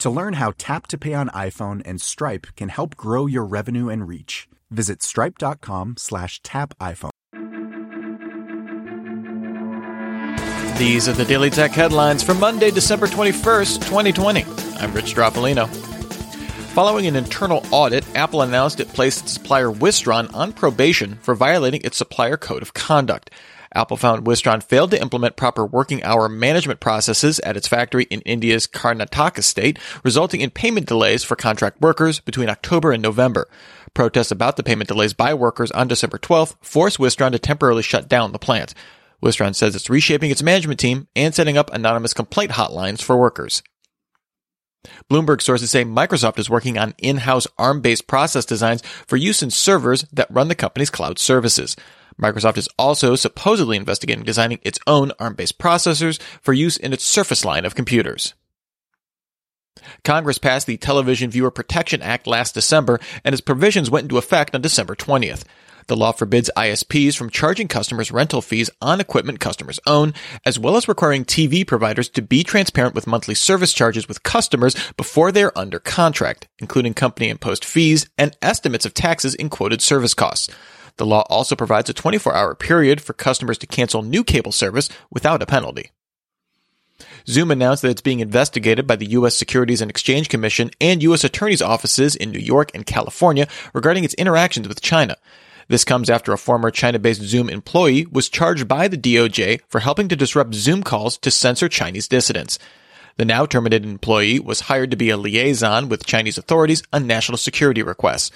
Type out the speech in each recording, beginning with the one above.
To learn how Tap to Pay on iPhone and Stripe can help grow your revenue and reach, visit stripe.com slash tap iPhone. These are the Daily Tech headlines for Monday, December 21st, 2020. I'm Rich Stroffolino. Following an internal audit, Apple announced it placed its supplier Wistron on probation for violating its supplier code of conduct. Apple found Wistron failed to implement proper working hour management processes at its factory in India's Karnataka state, resulting in payment delays for contract workers between October and November. Protests about the payment delays by workers on December 12th forced Wistron to temporarily shut down the plant. Wistron says it's reshaping its management team and setting up anonymous complaint hotlines for workers. Bloomberg sources say Microsoft is working on in-house ARM-based process designs for use in servers that run the company's cloud services. Microsoft is also supposedly investigating designing its own ARM-based processors for use in its Surface line of computers. Congress passed the Television Viewer Protection Act last December, and its provisions went into effect on December 20th. The law forbids ISPs from charging customers rental fees on equipment customers own, as well as requiring TV providers to be transparent with monthly service charges with customers before they are under contract, including company imposed fees and estimates of taxes in quoted service costs. The law also provides a 24 hour period for customers to cancel new cable service without a penalty. Zoom announced that it's being investigated by the U.S. Securities and Exchange Commission and U.S. attorneys' offices in New York and California regarding its interactions with China. This comes after a former China-based Zoom employee was charged by the DOJ for helping to disrupt Zoom calls to censor Chinese dissidents. The now terminated employee was hired to be a liaison with Chinese authorities on national security requests.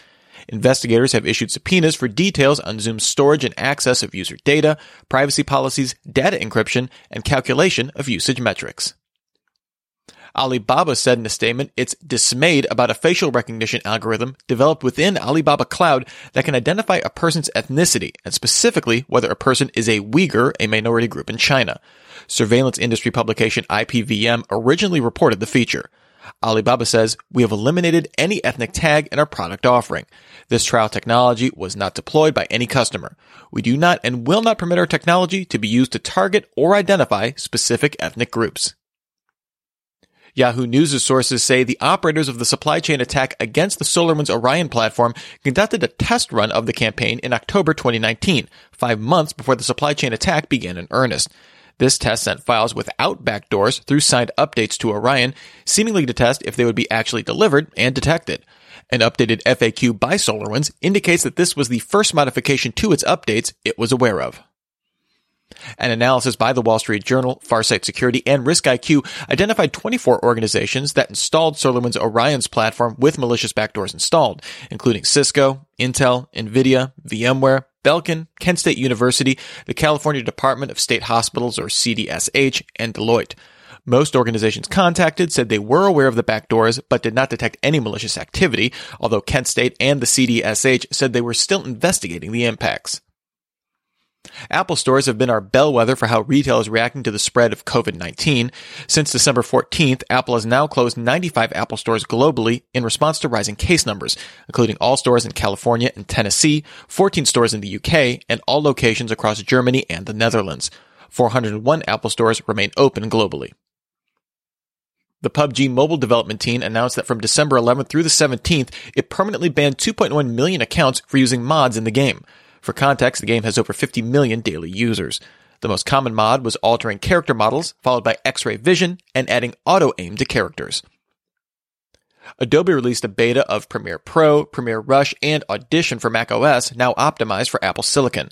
Investigators have issued subpoenas for details on Zoom's storage and access of user data, privacy policies, data encryption, and calculation of usage metrics. Alibaba said in a statement it's dismayed about a facial recognition algorithm developed within Alibaba Cloud that can identify a person's ethnicity and specifically whether a person is a Uyghur, a minority group in China. Surveillance industry publication IPVM originally reported the feature. Alibaba says, we have eliminated any ethnic tag in our product offering. This trial technology was not deployed by any customer. We do not and will not permit our technology to be used to target or identify specific ethnic groups. Yahoo News' sources say the operators of the supply chain attack against the SolarWinds Orion platform conducted a test run of the campaign in October 2019, five months before the supply chain attack began in earnest. This test sent files without backdoors through signed updates to Orion, seemingly to test if they would be actually delivered and detected. An updated FAQ by SolarWinds indicates that this was the first modification to its updates it was aware of. An analysis by the Wall Street Journal, Farsight Security, and RiskIQ identified 24 organizations that installed SolarWinds Orion's platform with malicious backdoors installed, including Cisco, Intel, Nvidia, VMware, Belkin, Kent State University, the California Department of State Hospitals or CDSH, and Deloitte. Most organizations contacted said they were aware of the backdoors but did not detect any malicious activity, although Kent State and the CDSH said they were still investigating the impacts. Apple stores have been our bellwether for how retail is reacting to the spread of COVID-19. Since December 14th, Apple has now closed 95 Apple stores globally in response to rising case numbers, including all stores in California and Tennessee, 14 stores in the UK, and all locations across Germany and the Netherlands. 401 Apple stores remain open globally. The PUBG mobile development team announced that from December 11th through the 17th, it permanently banned 2.1 million accounts for using mods in the game. For context, the game has over 50 million daily users. The most common mod was altering character models, followed by X-ray vision and adding auto aim to characters. Adobe released a beta of Premiere Pro, Premiere Rush, and Audition for macOS, now optimized for Apple Silicon.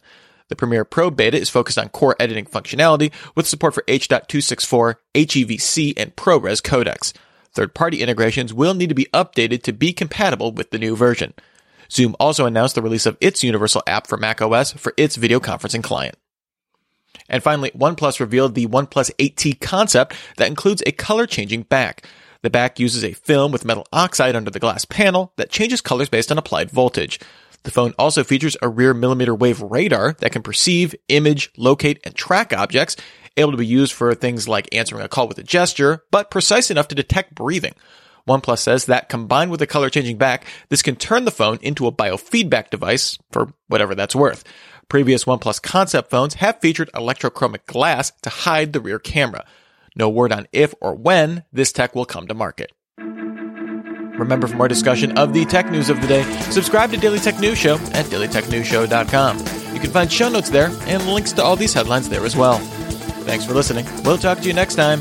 The Premiere Pro beta is focused on core editing functionality with support for H.264, HEVC, and ProRes codecs. Third-party integrations will need to be updated to be compatible with the new version. Zoom also announced the release of its universal app for macOS for its video conferencing client. And finally, OnePlus revealed the OnePlus 8T concept that includes a color changing back. The back uses a film with metal oxide under the glass panel that changes colors based on applied voltage. The phone also features a rear millimeter wave radar that can perceive, image, locate, and track objects, able to be used for things like answering a call with a gesture, but precise enough to detect breathing. OnePlus says that combined with the color changing back, this can turn the phone into a biofeedback device for whatever that's worth. Previous OnePlus concept phones have featured electrochromic glass to hide the rear camera. No word on if or when this tech will come to market. Remember, for more discussion of the tech news of the day, subscribe to Daily Tech News Show at dailytechnewsshow.com. You can find show notes there and links to all these headlines there as well. Thanks for listening. We'll talk to you next time.